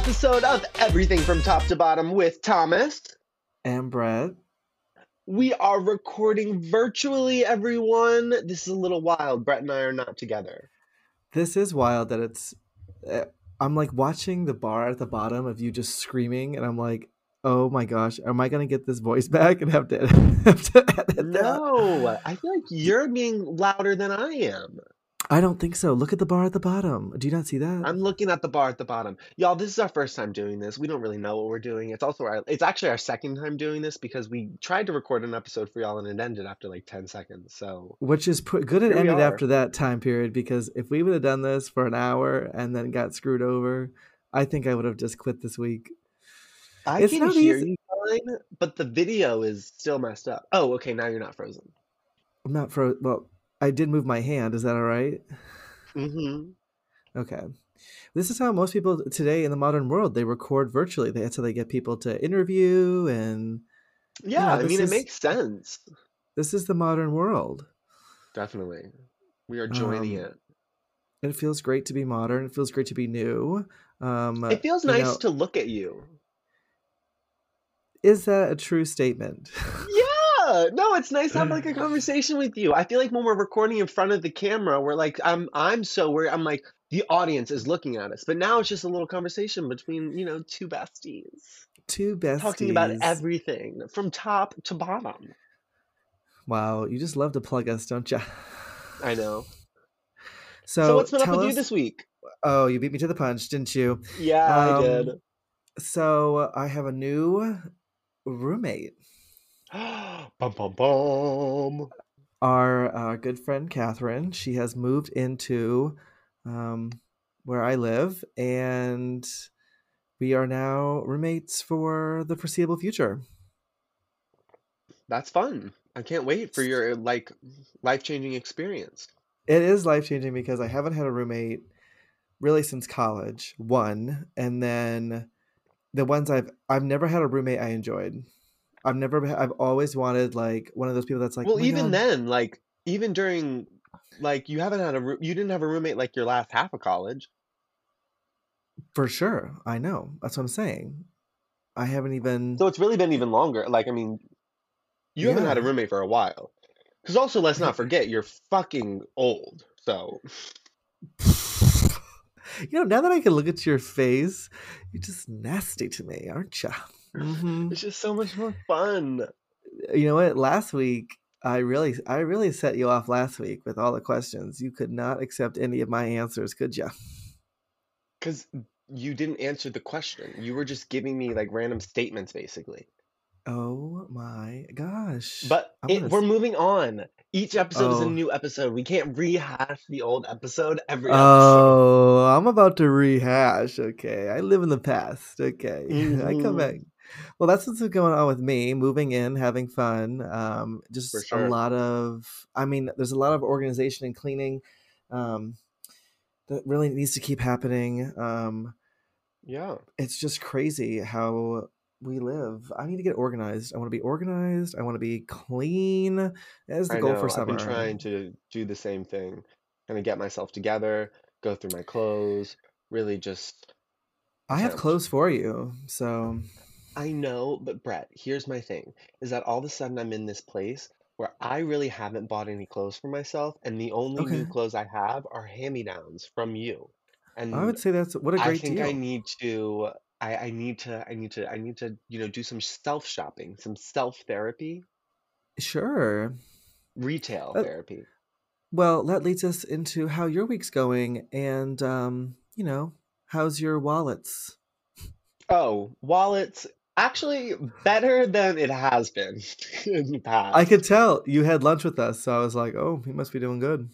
episode of Everything from Top to Bottom with Thomas. And Brett. We are recording virtually, everyone. This is a little wild. Brett and I are not together. This is wild that it's. Uh, I'm like watching the bar at the bottom of you just screaming, and I'm like, oh my gosh, am I gonna get this voice back and have to, have to edit No, that? I feel like you're being louder than I am. I don't think so. Look at the bar at the bottom. Do you not see that? I'm looking at the bar at the bottom. Y'all, this is our first time doing this. We don't really know what we're doing. It's also our it's actually our second time doing this because we tried to record an episode for y'all and it ended after like 10 seconds. So Which is put, good it ended after that time period because if we would have done this for an hour and then got screwed over, I think I would have just quit this week. I it's can hear easy. you fine, but the video is still messed up. Oh, okay, now you're not frozen. I'm not frozen. Well, I did move my hand. Is that all right? Mm-hmm. Okay. This is how most people today in the modern world they record virtually. That's how they get people to interview and yeah, you know, I mean is, it makes sense. This is the modern world. Definitely. We are joining um, it. It feels great to be modern. It feels great to be new. Um, it feels nice know, to look at you. Is that a true statement? Yeah no, it's nice to have like a conversation with you. I feel like when we're recording in front of the camera, we're like, I'm, I'm so weird. I'm like, the audience is looking at us, but now it's just a little conversation between you know two besties, two besties talking about everything from top to bottom. Wow, you just love to plug us, don't you? I know. So, so what's been up with us... you this week? Oh, you beat me to the punch, didn't you? Yeah, um, I did. So I have a new roommate. bum bum bum. Our uh, good friend Catherine, she has moved into um, where I live, and we are now roommates for the foreseeable future. That's fun. I can't wait for your like life changing experience. It is life changing because I haven't had a roommate really since college. One, and then the ones I've I've never had a roommate I enjoyed. I've never I've always wanted like one of those people that's like well "Oh even God." then like even during like you haven't had a you didn't have a roommate like your last half of college for sure. I know. That's what I'm saying. I haven't even so it's really been even longer like I mean you haven't had a roommate for a while because also let's not forget you're fucking old so You know, now that I can look at your face, you're just nasty to me, aren't you? Hmm it's just so much more fun You know what? Last week, I really, I really set you off last week with all the questions. You could not accept any of my answers, could you? because you didn't answer the question you were just giving me like random statements basically Oh my gosh! But it, we're s- moving on. Each episode is a Oh, new episode. We can't rehash the old episode every episode. oh, I'm about to rehash. Okay, I live in the past. Okay, I come hmm back. Well, that's what's going on with me. Moving in, having fun. Um, just a lot of. I mean, there's a lot of organization and cleaning. Um, that really needs to keep happening. Um, Yeah. it's just crazy how we live. I need to get organized. I want to be organized. I want to be clean. That is the I goal for know. I've been trying to do the same thing. Kind of get myself together, go through my clothes, really just I have clothes for you. So, I know, but Brett, here's my thing, is that all of a sudden I'm in this place where I really haven't bought any clothes for myself, and the only new okay. clothes I have are hand-me-downs from you. I And would say that's what a I great think I deal. need to I, I need to I need to I need to, you know, do some self shopping, some self therapy, Sure. retail therapy. well, that leads us into how your week's going and um, you know, how's your wallets? Oh, wallets actually better than it has been in the past. I could tell you had lunch with us, so I was like, "Oh, he must be doing good."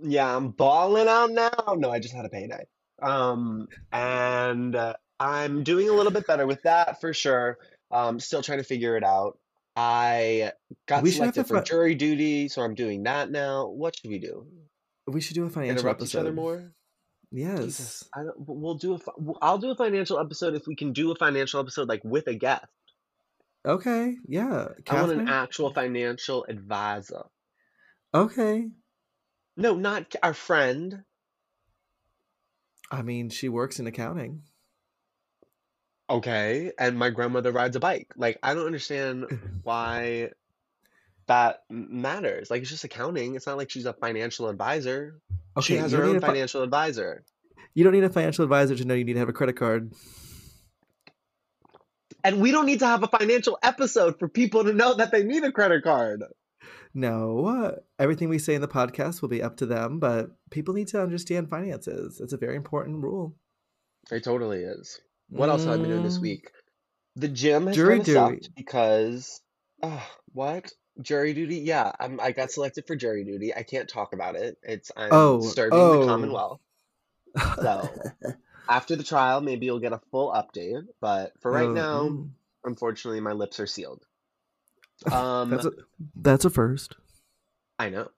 Yeah, I'm balling out now. No, I just had a payday. Um, and uh, I'm doing a little bit better with that for sure. Um, still trying to figure it out. I got We selected for fi- jury duty, so I'm doing that now. What should we do? we should do a financial Interrupt each other episode. Jesus, Yes. I don't, we'll do a. I'll do a financial episode if we can do a financial episode like with a guest. Okay. Yeah. I want an actual financial advisor. Okay. No, not our friend. I mean, she works in accounting. Okay, and my grandmother rides a bike. Like, I don't understand why that matters. Like, it's just accounting. It's not like she's a financial advisor. Okay, She has her own fi financial advisor. you don't need a financial advisor to know you need to have a credit card. And we don't need to have a financial episode for people to know that they need a credit card. No, uh, everything we say in the podcast will be up to them, but people need to understand finances. It's a very important rule. It totally is. What else have I been doing this Mm, week? The gym has jury kind of sucked because, oh, what? Jury duty? Yeah, I'm, I got selected for jury duty. I can't talk about it. It's I'm Oh, serving the oh. Commonwealth. So after the trial, maybe you'll get a full update. But for right Oh, now, mm. unfortunately, my lips are sealed. Um, That's a that's a first. I know.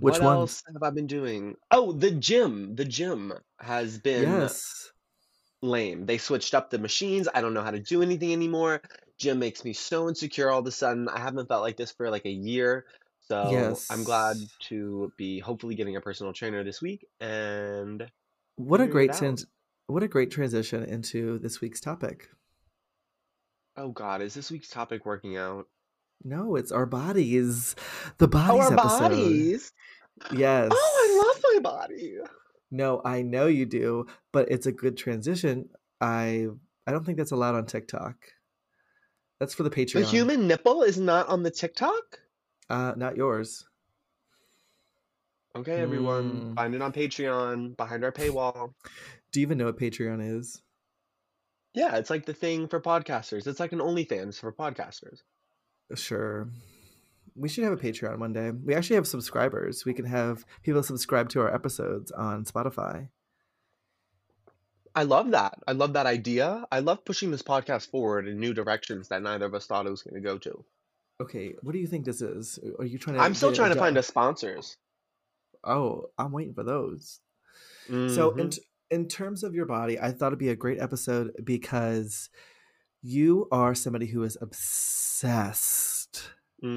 Which What one? else have I been doing? Oh, the gym. The gym has been Yes. lame. They switched up the machines. I don't know how to do anything anymore. Gym makes me so insecure all of a sudden. I haven't felt like this for like a year. So I'm glad to be hopefully getting a personal trainer this week and What a great trans what a great transition into this week's topic. Oh God, is this week's topic working out? No, it's our bodies. The Oh, bodies our episode. bodies. Oh, yes. Oh, I love my body. No, I know you do, but it's a good transition. I I don't think that's allowed on TikTok. That's for the Patreon. The human nipple is not on the TikTok? Uh, not yours. Okay, everyone, Mm. find it on Patreon behind our paywall. Do you even know what Patreon is? Yeah, it's like the thing for podcasters. It's like an OnlyFans for podcasters. Sure. We should have a Patreon one day. We actually have subscribers. We can have people subscribe to our episodes on Spotify. I love that. I love that idea. I love pushing this podcast forward in new directions that neither of us thought it was going to go to. Okay, what do you think this is? Are you trying to I'm still trying to find us sponsors. Oh, I'm waiting for those. So in hmm t- in terms of your body, I thought it'd be a great episode because you are somebody who is obsessed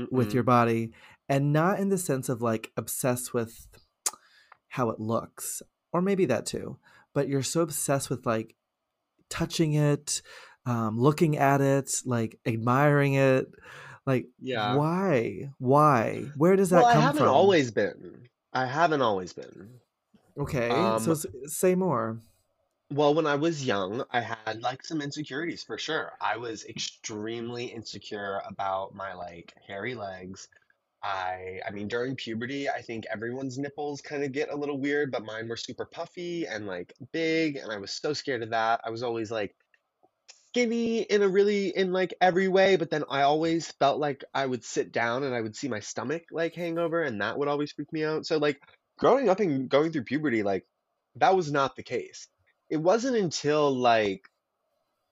with Mm-mm. your body and not in the sense of like obsessed with how it looks or maybe that too but you're so obsessed with like touching it um, looking at it like admiring it like Yeah. why why where does that Well, from? I haven't from always been. I haven't always been. okay so Um, s- say more well, when I was young, I had like some insecurities for sure. I was extremely insecure about my like hairy legs. I I mean during puberty, I think everyone's nipples kind of get a little weird, but mine were super puffy and like big, and I was so scared of that. I was always like skinny in a really in like every way, but then I always felt like I would sit down and I would see my stomach like hang over, and that would always freak me out. So like growing up and going through puberty, like that was not the case. It wasn't until like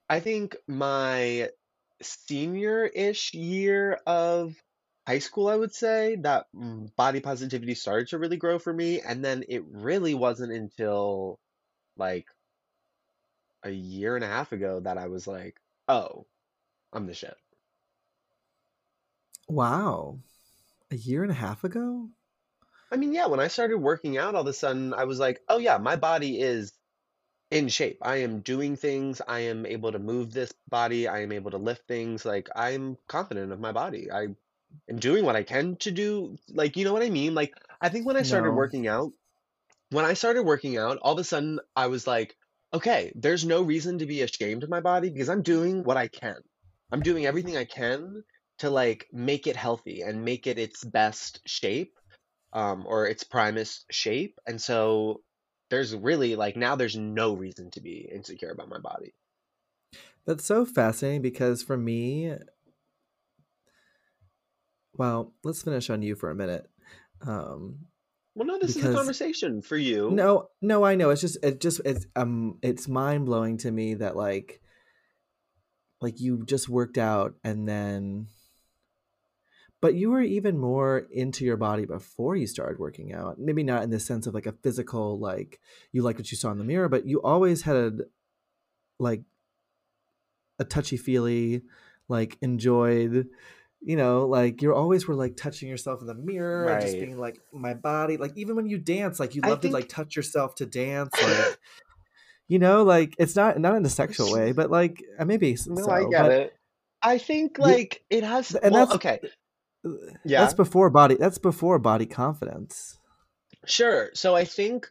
I think my senior-ish year of high school, I would say, that mm, body positivity started to really grow for me. And then it really wasn't until like a year and a half ago that I was like, oh, I'm the shit. wow a year and a half ago I mean, yeah, when I started working out, all of a sudden I was like, oh yeah, my body is in shape. I am doing things. I am able to move this body. I am able to lift things. Like I'm confident of my body. I am doing what I can to do. Like, you know what I mean? Like, I think when I started no working out, when I started working out, all of a sudden I was like, okay, there's no reason to be ashamed of my body because I'm doing what I can. I'm doing everything I can to like make it healthy and make it its best shape, um, or its primest shape. And so there's really like now there's no reason to be insecure about my body. that's so fascinating because for me well let's finish on you for a minute um Well, no, this is a conversation for you. no no i know it's just it just it's um it's mind-blowing to me that like like you just worked out and then but you were even more into your body before you started working out maybe not in the sense of like a physical like you liked what you saw in the mirror but you always had a, like a touchy feely like enjoyed you know like you're always were like touching yourself in the mirror and just being like my body like even when you dance like you love to like touch yourself to dance like You know, like it's not not in a sexual way, but like uh, maybe No, so. I get But it. I think like it has and well, that's okay. Yeah, that's before body. That's before body confidence. sure. So I think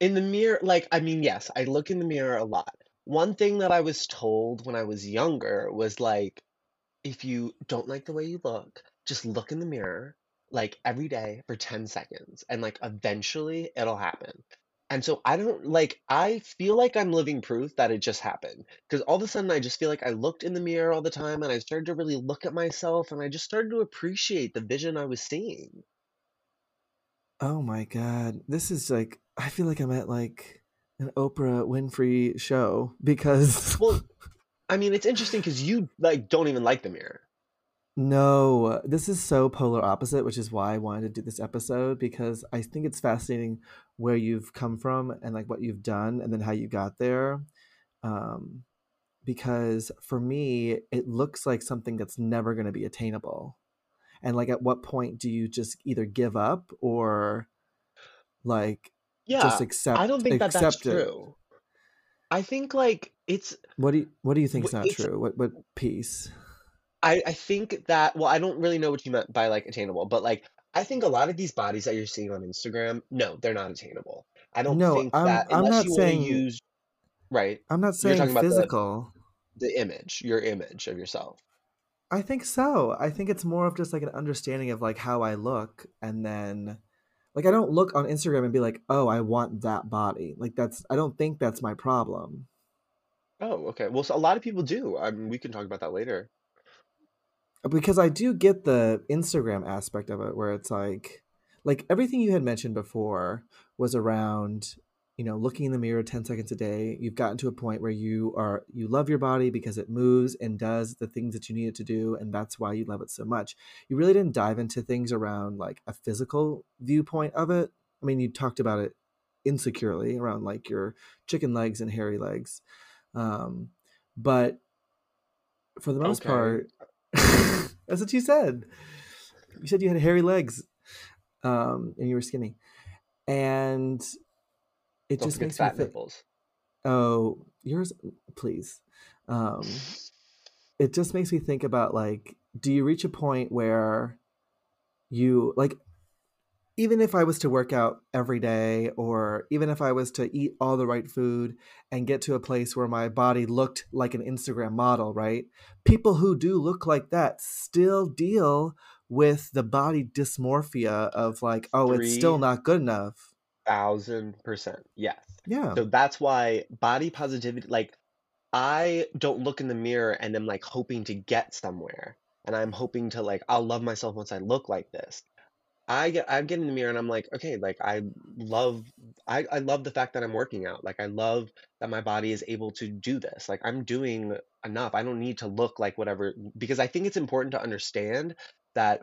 in the mirror, like I mean, yes, I look in the mirror a lot. One thing that I was told when I was younger was like if you don't like the way you look, just look in the mirror like every day for 10 seconds and like eventually it'll happen. And so I don't like I feel like I'm living proof that it just happened because all of a sudden I just feel like I looked in the mirror all the time and I started to really look at myself and I just started to appreciate the vision I was seeing. Oh my God. This is like, I feel like I'm at like an Oprah Winfrey show because Well, I mean, it's interesting because you like don't even like the mirror. no, this is so polar opposite, which is why I wanted to do this episode because I think it's fascinating where you've come from and like what you've done and then how you got there. Um, because for me, it looks like something that's never going to be attainable. And like, at what point do you just either give up or like just Yeah, I don't think that that's accept it? true. I think like it's What do you, what do you think is not true? What what piece? I, I think that, well, I don't really know what you meant by like attainable, but like I think a lot of these bodies that you're seeing on Instagram, no, they're not attainable. I don't No, think I'm that I'm unless not you want to saying use, right, I'm not saying you're talking about the physical. the image, your image of yourself. I think so. I think it's more of just like an understanding of like how I look and then like I don't look on Instagram and be like, "Oh, I want that body." Like that's I don't think that's my problem. Oh, okay. Well, so a lot of people do. I mean, we can talk about that later. because I do get the Instagram aspect of it where it's like like everything you had mentioned before was around you know looking in the mirror 10 seconds a day you've gotten to a point where you are you love your body because it moves and does the things that you need it to do and that's why you love it so much. You really didn't dive into things around like a physical viewpoint of it. I mean you talked about it insecurely around like your chicken legs and hairy legs um, but for the most Okay. part that's what you said. You said you had hairy legs um, and you were skinny. And it Don't just makes me fat think nipples. oh yours please um, it just makes me think about like do you reach a point where you like even if I was to work out every day, or even if I was to eat all the right food and get to a place where my body looked like an Instagram model, right? People who do look like that still deal with the body dysmorphia of like, oh, it's still not good enough. Thousand percent. Yes. Yeah. So that's why body positivity, like I don't look in the mirror and i'm like hoping to get somewhere. And I'm hoping to like, I'll love myself once I look like this. I get I get in the mirror and I'm like, okay, like I love I, I love the fact that I'm working out. Like I love that my body is able to do this. Like I'm doing enough. I don't need to look like whatever because I think it's important to understand that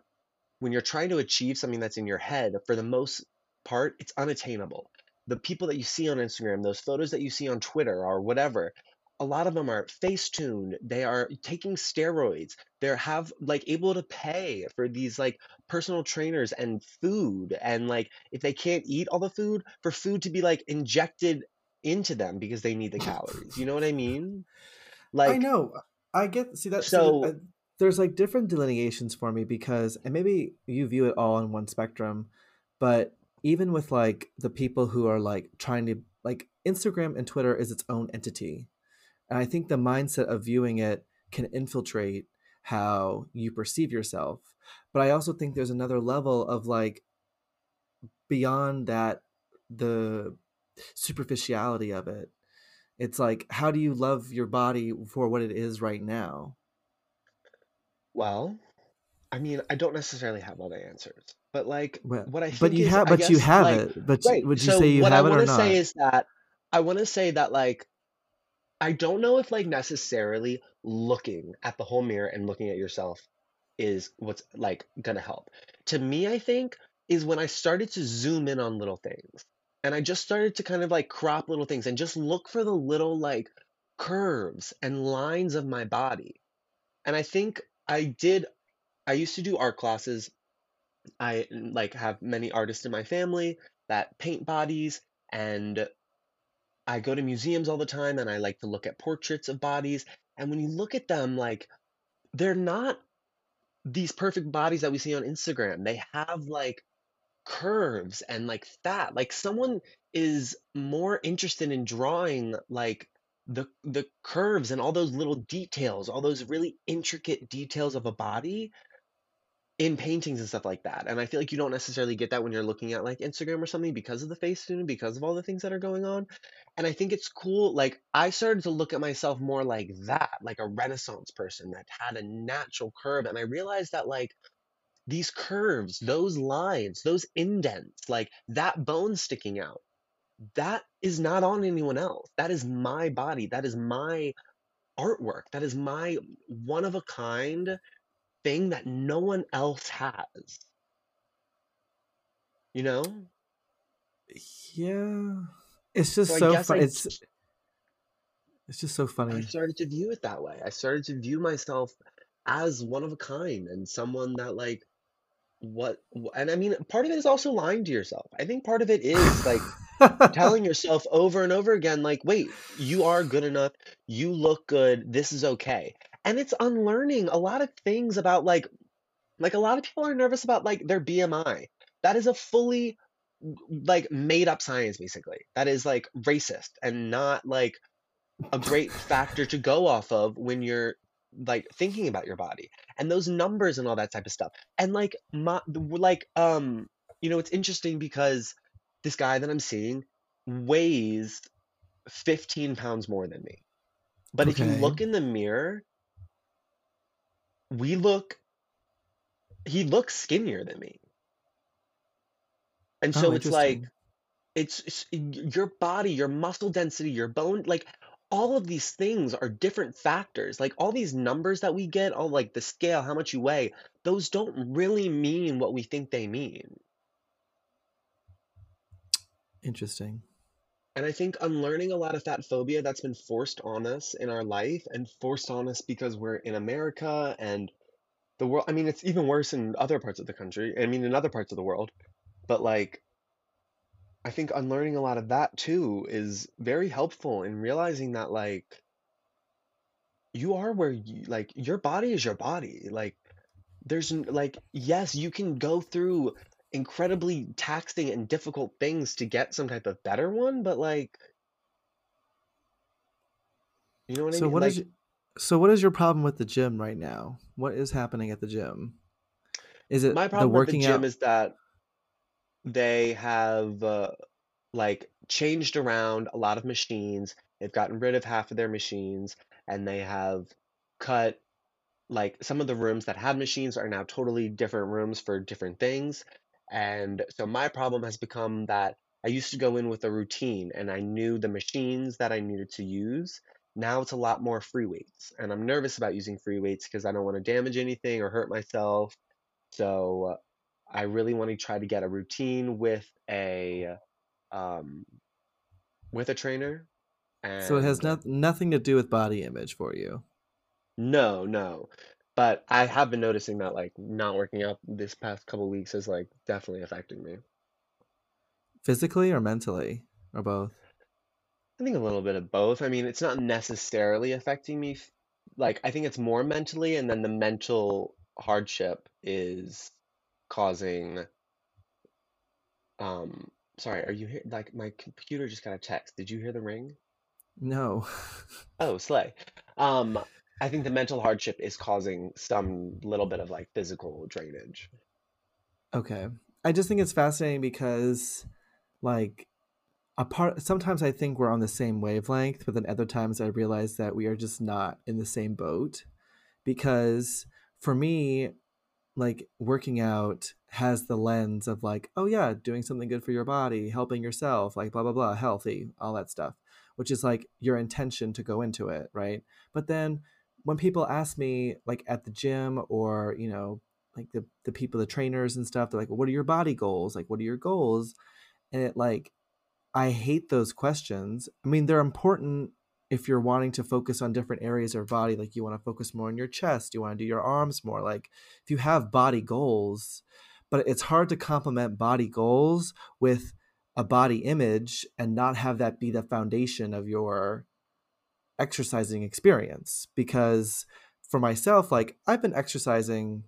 when you're trying to achieve something that's in your head, for the most part, it's unattainable. The people that you see on Instagram, those photos that you see on Twitter or whatever, a lot of them are face tuned. They are taking steroids. They're have like able to pay for these like personal trainers and food and like if they can't eat all the food, for food to be like injected into them because they need the calories. You know what I mean? Like I know. I get see that. See, that- uh, so there's like different delineations for me because, and maybe you view it all in one spectrum, but even with like the people who are like trying to like Instagram and Twitter is its own entity, and I think the mindset of viewing it can infiltrate how you perceive yourself. But I also think there's another level of like beyond that the superficiality of it. It's like how do you love your body for what it is right now? Well, I mean, I don't necessarily have all the answers, but like well, what I but you have but you have like it but right. would you So say you what I have it or not? What I want to say is that I want to say that like I don't know if like necessarily looking at the whole mirror and looking at yourself is what's like gonna help. To me, I think is when I started to zoom in on little things. And I just started to kind of like crop little things and just look for the little like curves and lines of my body. And I think I did I used to do art classes. I like have many artists in my family that paint bodies and I go to museums all the time and I like to look at portraits of bodies. And when you look at them, like they're not these perfect bodies that we see on Instagram. They have like curves and like fat. Like someone is more interested in drawing like the the curves and all those little details, all those really intricate details of a body in paintings and stuff like that. And I feel like you don't necessarily get that when you're looking at like Instagram or something because of the face tune, because of all the things that are going on. And I think it's cool. Like I started to look at myself more like that, like a renaissance person that had a natural curve. And I realized that like these curves, those lines, those indents, like that bone sticking out, that is not on anyone else. That is my body. That is my artwork. That is my one of a kind thing that no one else has. You know? Yeah. It's just So so fun. I It's it's just so funny. I started to view it that way. I started to view myself as one of a kind and someone that like what and I mean part of it is also lying to yourself. I think part of it is like telling yourself over and over again like wait, you are good enough. You look good. This is okay. And it's unlearning a lot of things about like like a lot of people are nervous about like their BMI. That is a fully like made up science basically. That is like racist and not like a great factor to go off of when you're like thinking about your body and those numbers and all that type of stuff. And like my like um you know it's interesting because this guy that I'm seeing weighs 15 pounds more than me. But if you look in the mirror, we look he looks skinnier than me. And Oh, so it's like it's, it's your body, your muscle density, your bone, like all of these things are different factors. Like all these numbers that we get, all like the scale, how much you weigh, those don't really mean what we think they mean. Interesting. And I think unlearning a lot of that phobia that's been forced on us in our life and forced on us because we're in America and the world. I mean, it's even worse in other parts of the country. I mean, in other parts of the world. But like, I think unlearning a lot of that too is very helpful in realizing that like you are where you like your body is your body. Like there's like yes, you can go through incredibly taxing and difficult things to get some type of better one, but like you know what I So mean? what is Like y- so what is your problem with the gym right now? What is happening at the gym? Is it my the problem the working gym out? is that they have uh, like changed around a lot of machines. They've gotten rid of half of their machines and they have cut like some of the rooms that had machines are now totally different rooms for different things. And so my problem has become that I used to go in with a routine and I knew the machines that I needed to use. Now it's a lot more free weights. And I'm nervous about using free weights because I don't want to damage anything or hurt myself. So I really want to try to get a routine with a um with a trainer So it has and not, nothing to do with body image for you. No, no. But I have been noticing that like not working out this past couple weeks is like definitely affecting me. Physically or mentally or both? I think a little bit of both. I mean, it's not necessarily affecting me. Like, I think it's more mentally, and then the mental hardship is causing, um, sorry, are you here? Like, my computer just got a text. Did you hear the ring? No. Oh, slay. Um, I think the mental hardship is causing some little bit of like physical drainage. Okay. I just think it's fascinating because like a part sometimes I think we're on the same wavelength, but then other times I realize that we are just not in the same boat because for me like working out has the lens of like oh yeah doing something good for your body helping yourself like blah blah blah healthy all that stuff which is like your intention to go into it right but then when people ask me like at the gym or you know like the, the people the trainers and stuff they're like what are your body goals? Like what are your goals? And it like i hate those questions. I mean they're important if you're wanting to focus on different areas of body like you want to focus more on your chest you want to do your arms more like if you have body goals but it's hard to complement body goals with a body image and not have that be the foundation of your exercising experience because for myself like I've been exercising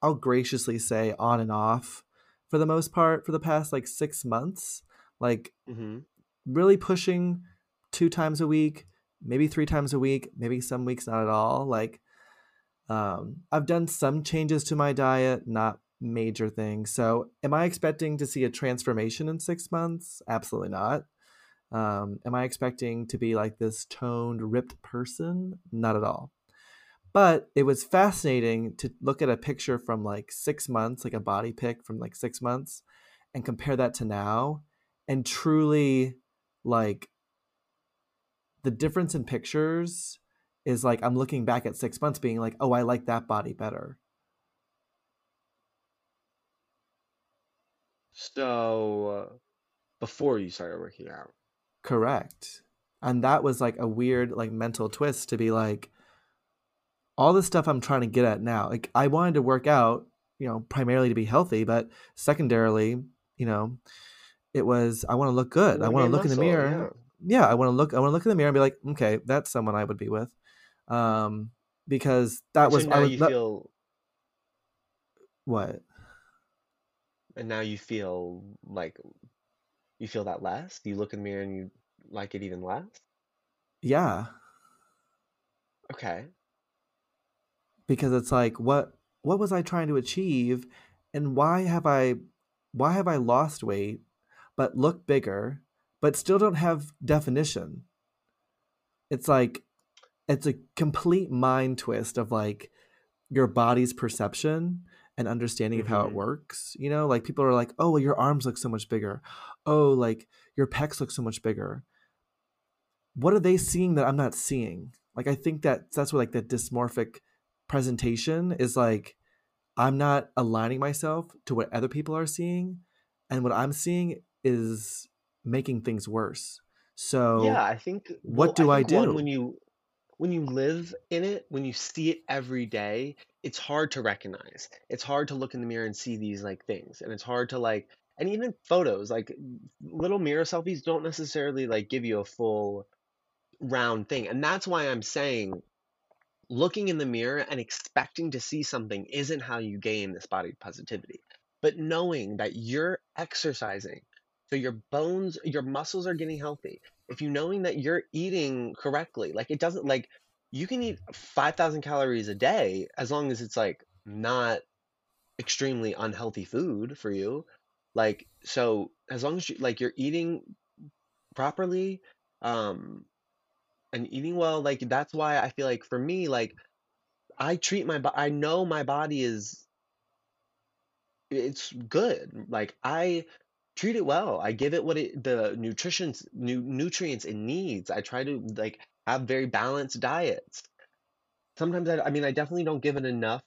I'll graciously say on and off for the most part for the past like 6 months like Mm-hmm. really pushing two times a week maybe three times a week maybe some weeks not at all like um, i've done some changes to my diet not major things. So am i expecting to see a transformation in six months? Absolutely not um, am i expecting to be like this toned ripped person not at all but it was fascinating to look at a picture from like six months like a body pic from like six months and compare that to now and truly like the difference in pictures is like I'm looking back at six months being like, oh, I like that body better. So uh, before you started working out, Correct. And that was like a weird like mental twist to be like all the stuff I'm trying to get at now. Like I wanted to work out, you know, primarily to be healthy, but secondarily, you know, it was I want to look good. I want to look in the mirror. yeah, I want to look. I want to look in the mirror and be like, okay, that's someone I would be with, um, because that So was I was that- feel, what and now you feel like you feel that less. You look in the mirror and you like it even less. yeah, Okay. because it's like what what was I trying to achieve, and why have I why have I lost weight, but look bigger, but still don't have definition. It's like it's a complete mind twist of like your body's perception and understanding of how it Mhm. works. You know, like people are like, "Oh, well, your arms look so much bigger. Oh, like your pecs look so much bigger." What are they seeing that I'm not seeing? Like I think that that's what like the dysmorphic presentation is like I'm not aligning myself to what other people are seeing and what I'm seeing is making things worse. So Yeah, I think what well, do I one, do? when you when you live in it, when you see it every day, it's hard to recognize. It's hard to look in the mirror and see these like things. And it's hard to like and even photos, like little mirror selfies don't necessarily like give you a full round thing. And that's why I'm saying looking in the mirror and expecting to see something isn't how you gain this body positivity. But knowing that you're exercising, so your bones, your muscles are getting healthy. If you knowing that you're eating correctly, like it doesn't like you can eat 5,000 calories a day as long as it's like not extremely unhealthy food for you. Like so as long as you like you're eating properly, um and eating well, like that's why I feel like for me, like I treat my body, I know my body is it's good. Like I treat it well. I give it what it the nutrition nu nutrients it needs. I try to like have very balanced diets. Sometimes I, I mean I definitely don't give it enough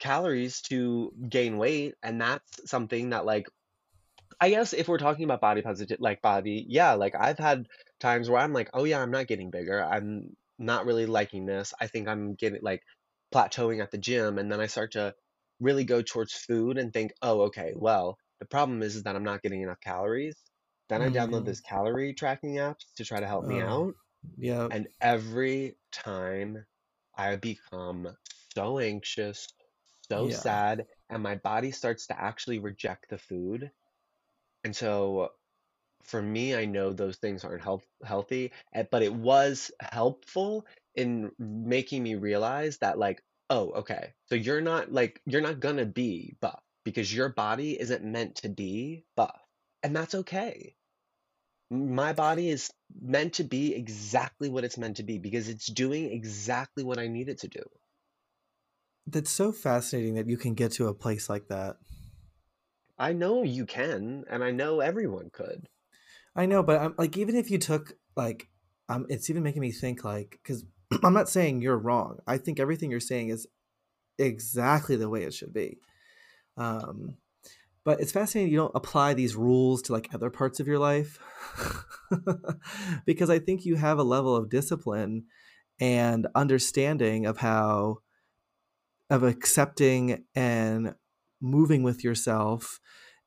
calories to gain weight, and that's something that like I guess if we're talking about body positive, like body, yeah, like I've had times where I'm like, oh yeah, I'm not getting bigger. I'm not really liking this. I think I'm getting like plateauing at the gym, and then I start to really go towards food and think, oh, okay, well, the problem is, is that I'm not getting enough calories. Then I download Mm, this calorie tracking app to try to help me oh, out, yeah. and every time I become so anxious, so Yeah. sad, and my body starts to actually reject the food. And so for me, I know those things aren't health healthy, eh, but it was helpful in making me realize that like, oh, okay, so you're not like you're not gonna be buff because your body isn't meant to be buff, and that's okay. My body is meant to be exactly what it's meant to be because it's doing exactly what I need it to do. That's so fascinating that you can get to a place like that. I know you can, and I know everyone could. I know, but I'm like, even if you took like, um, it's even making me think like, because I'm not saying you're wrong. I think everything you're saying is exactly the way it should be. Um, but it's fascinating you don't apply these rules to like other parts of your life, because I think you have a level of discipline and understanding of how of accepting and moving with yourself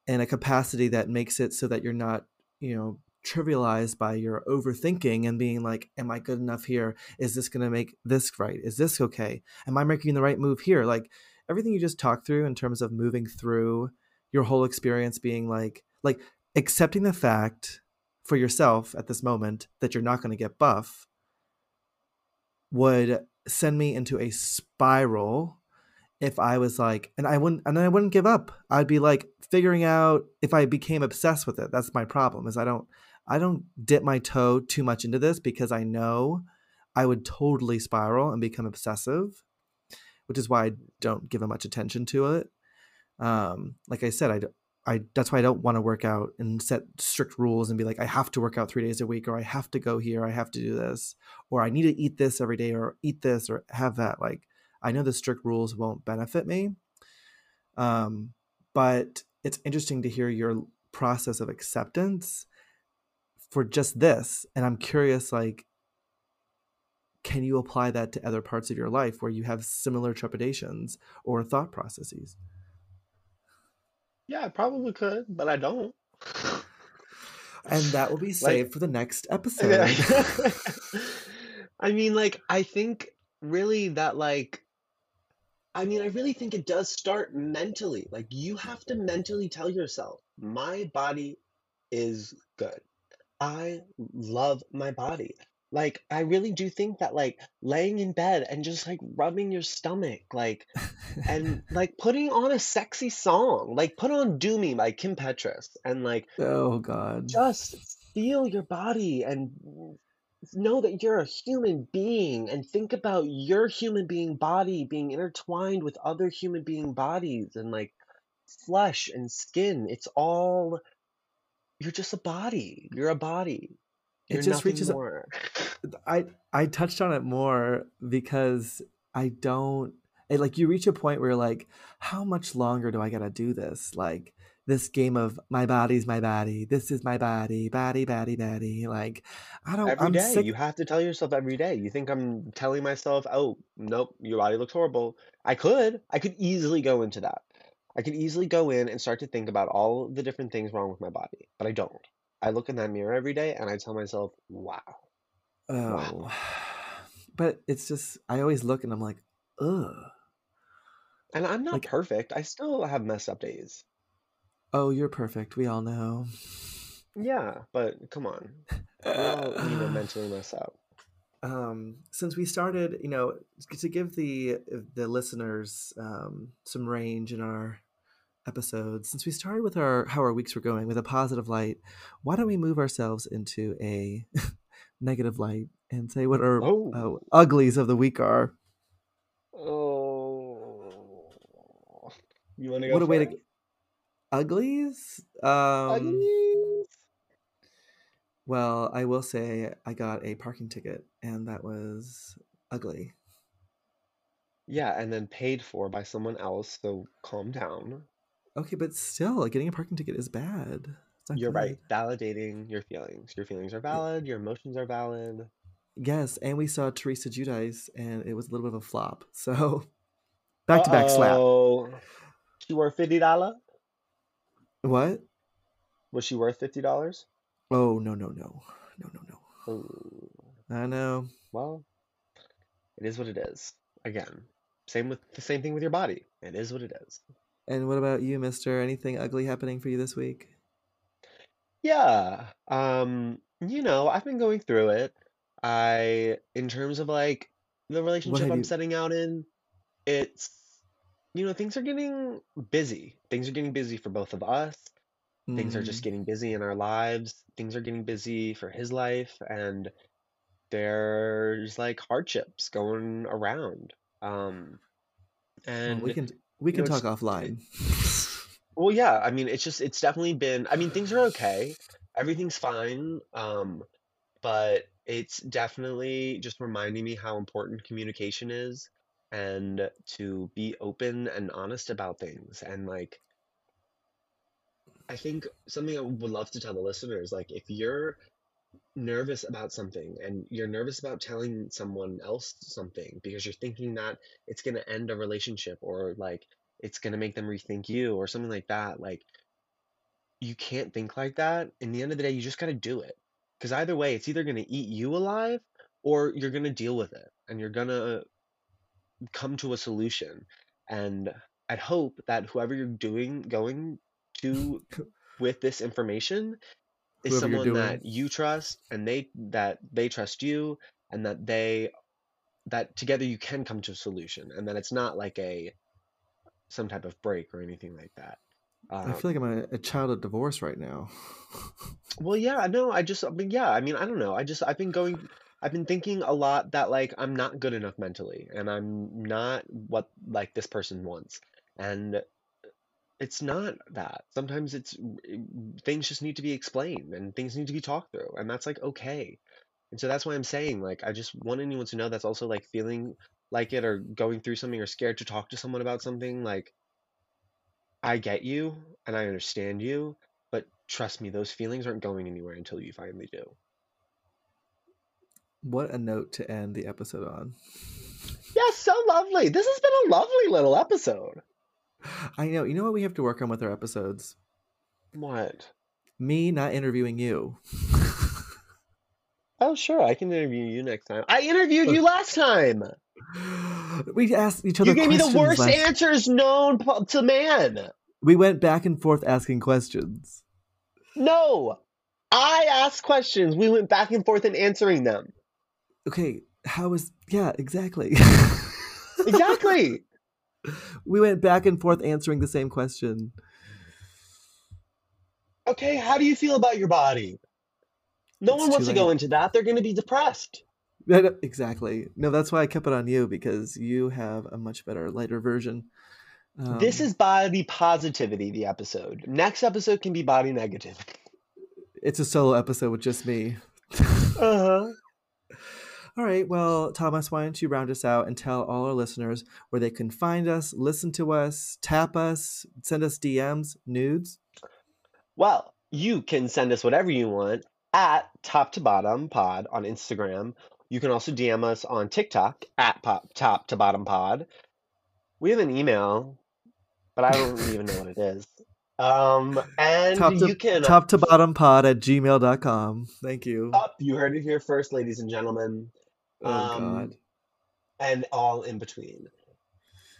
in a capacity that makes it so that you're not, you know, trivialized by your overthinking and being like, Am I good enough here? Is this going to make this right? Is this okay? Am I making the right move here? Like everything you just talked through in terms of moving through your whole experience being like, like accepting the fact for yourself at this moment that you're not going to get buff would send me into a spiral if I was like, and I wouldn't, and then I wouldn't give up. I'd be like figuring out if I became obsessed with it. That's my problem. Is I don't, I don't dip my toe too much into this because I know I would totally spiral and become obsessive, which is why I don't give much attention to it. Um, like I said, I, I that's why I don't want to work out and set strict rules and be like I have to work out 3 days a week or I have to go here, I have to do this or I need to eat this every day or eat this or have that like I know the strict rules won't benefit me. Um but it's interesting to hear your process of acceptance for just this and I'm curious like can you apply that to other parts of your life where you have similar trepidations or thought processes? Yeah, I probably could, but I don't. And that will be saved Like, for the next yeah. episode. I mean, like, I think really that, like, I mean, I really think it does start mentally. Like, you have to mentally tell yourself, my body is good. I love my body. Like, I really do think that, like, laying in bed and just like rubbing your stomach, like, and like putting on a sexy song, like, put on Do Me by Kim Petras and like oh God. just feel your body and know that you're a human being and think about your human being body being intertwined with other human being bodies and like flesh and skin. It's all, you're just a body. You're a body. It just reaches more. I I touched on it more because I don't it, like you reach a point where you're like, how much longer do I gotta do this? Like this game of my body's my body. This is my body, body, body, body. Like I don't. Every I'm day, sick. you have to tell yourself every day. You think I'm telling myself, oh, nope, your body looks horrible. I could. I could easily go into that. I could easily go in and start to think about all the different things wrong with my body, but I don't. I look in that mirror every day and I tell myself, wow, wow. Oh, but it's just I always look and I'm like, ugh. And I'm not Like perfect. I still have messed up days. oh, you're perfect. We all know. Yeah, but come on. We all, you know, mentally mess up. um, since we started, you know, to give the the listeners um, some range in our episodes, since we started with our how our weeks were going with a positive light, why don't we move ourselves into a negative light and say what our Oh, uh, uglies of the week are? oh. You want to go What a way to first? uglies. Um, Uglies. well, I will say I got a parking ticket, and that was ugly. Yeah, and then paid for by someone else, so calm down. Okay, but still, like, getting a parking ticket is bad. You're right. Validating your feelings. Your feelings are valid, your emotions are valid. Yes, and we saw Teresa Giudice, and it was a little bit of a flop. So back to back slap. She worth fifty dollar? What? Was she worth fifty dollars? Oh no no no no no no. Oh, I know. well, it is what it is. Again, same with the same thing with your body. It is what it is. And what about you, Mister? Anything ugly happening for you this week? Yeah. Um, you know, I've been going through it. I, in terms of like the What relationship have I'm you? setting out in, it's, you know, things are getting busy. Things are getting busy for both of us. Things are just Mm, getting busy in our lives. Things are getting busy for his life, and there's like hardships going around. Um, well, we and can we you know, can talk offline. well, yeah, I mean, it's just it's definitely been, I mean, things are okay. Everything's fine. Um, but it's definitely just reminding me how important communication is and to be open and honest about things. And like, I think something I would love to tell the listeners, like, if you're nervous about something and you're nervous about telling someone else something because you're thinking that it's going to end a relationship or like it's going to make them rethink you or something like that, like, you can't think like that. In the end of the day, you just got to do it. Because either way, it's either going to eat you alive or you're going to deal with it and you're going to come to a solution. And I'd hope that whoever you're doing, going to with this information is someone that you trust and they that they trust you and that they that together you can come to a solution and that it's not like a some type of break or anything like that. I feel like Um, I'm a, a child of divorce right now. well, yeah, no, I just, I mean, yeah, I mean, I don't know. I just, I've been going, I've been thinking a lot that like I'm not good enough mentally and I'm not what like this person wants. And it's not that. Sometimes it's eh, things just need to be explained and things need to be talked through, and that's like okay. And so that's why I'm saying like I just want anyone to know that's also like feeling like it or going through something or scared to talk to someone about something like I get you and I understand you, but trust me, those feelings aren't going anywhere until you finally do. What a note to end the episode on. Yeah, so lovely. This has been a lovely little episode. I know. You know what we have to work on with our episodes? What? Me not interviewing you. Oh, sure, I can interview you next time. I interviewed you last time. we asked each other. You gave me the worst last- answers known to man. We went back and forth asking questions. No, I asked questions. We went back and forth in answering them. Okay, how is yeah, exactly. Exactly. We went back and forth answering the same question. okay, how do you feel about your body? No It's one wants to go into that. They're going to be depressed. Exactly. No, that's why I kept it on you because you have a much better, lighter version. Um, this is body positivity, the episode. Next episode can be body negative. it's a solo episode with just me. Uh-huh. All right. Well, Thomas, why don't you round us out and tell all our listeners where they can find us, listen to us, tap us, send us DMs, nudes? Well, you can send us whatever you want at top to bottom pod on Instagram. You can also DM us on TikTok at pop, top to bottom pod. We have an email, but I don't even know what it is. Um, and Top to, you can top to bottom pod at gmail.com. Thank you. up. You heard it here first, ladies and gentlemen, oh, um, God. and all in between.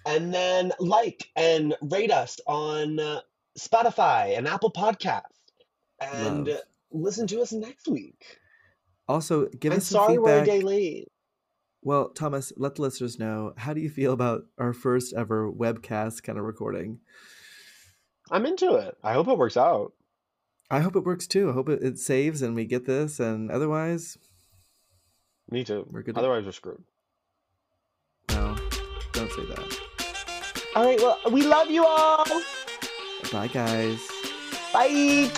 And then like and rate us on uh, Spotify and Apple Podcasts, and Love. listen to us next week. Also, give I'm us some sorry we're a feedback. day late. Well, Thomas, let the listeners know how do you feel about our first ever webcast kind of recording? I'm into it. I hope it works out. I hope it works too. I hope it, it saves and we get this. And otherwise, Me too. We're good. Otherwise, we're screwed. no, don't say that. All right. Well, we love you all. Bye, guys. Bye.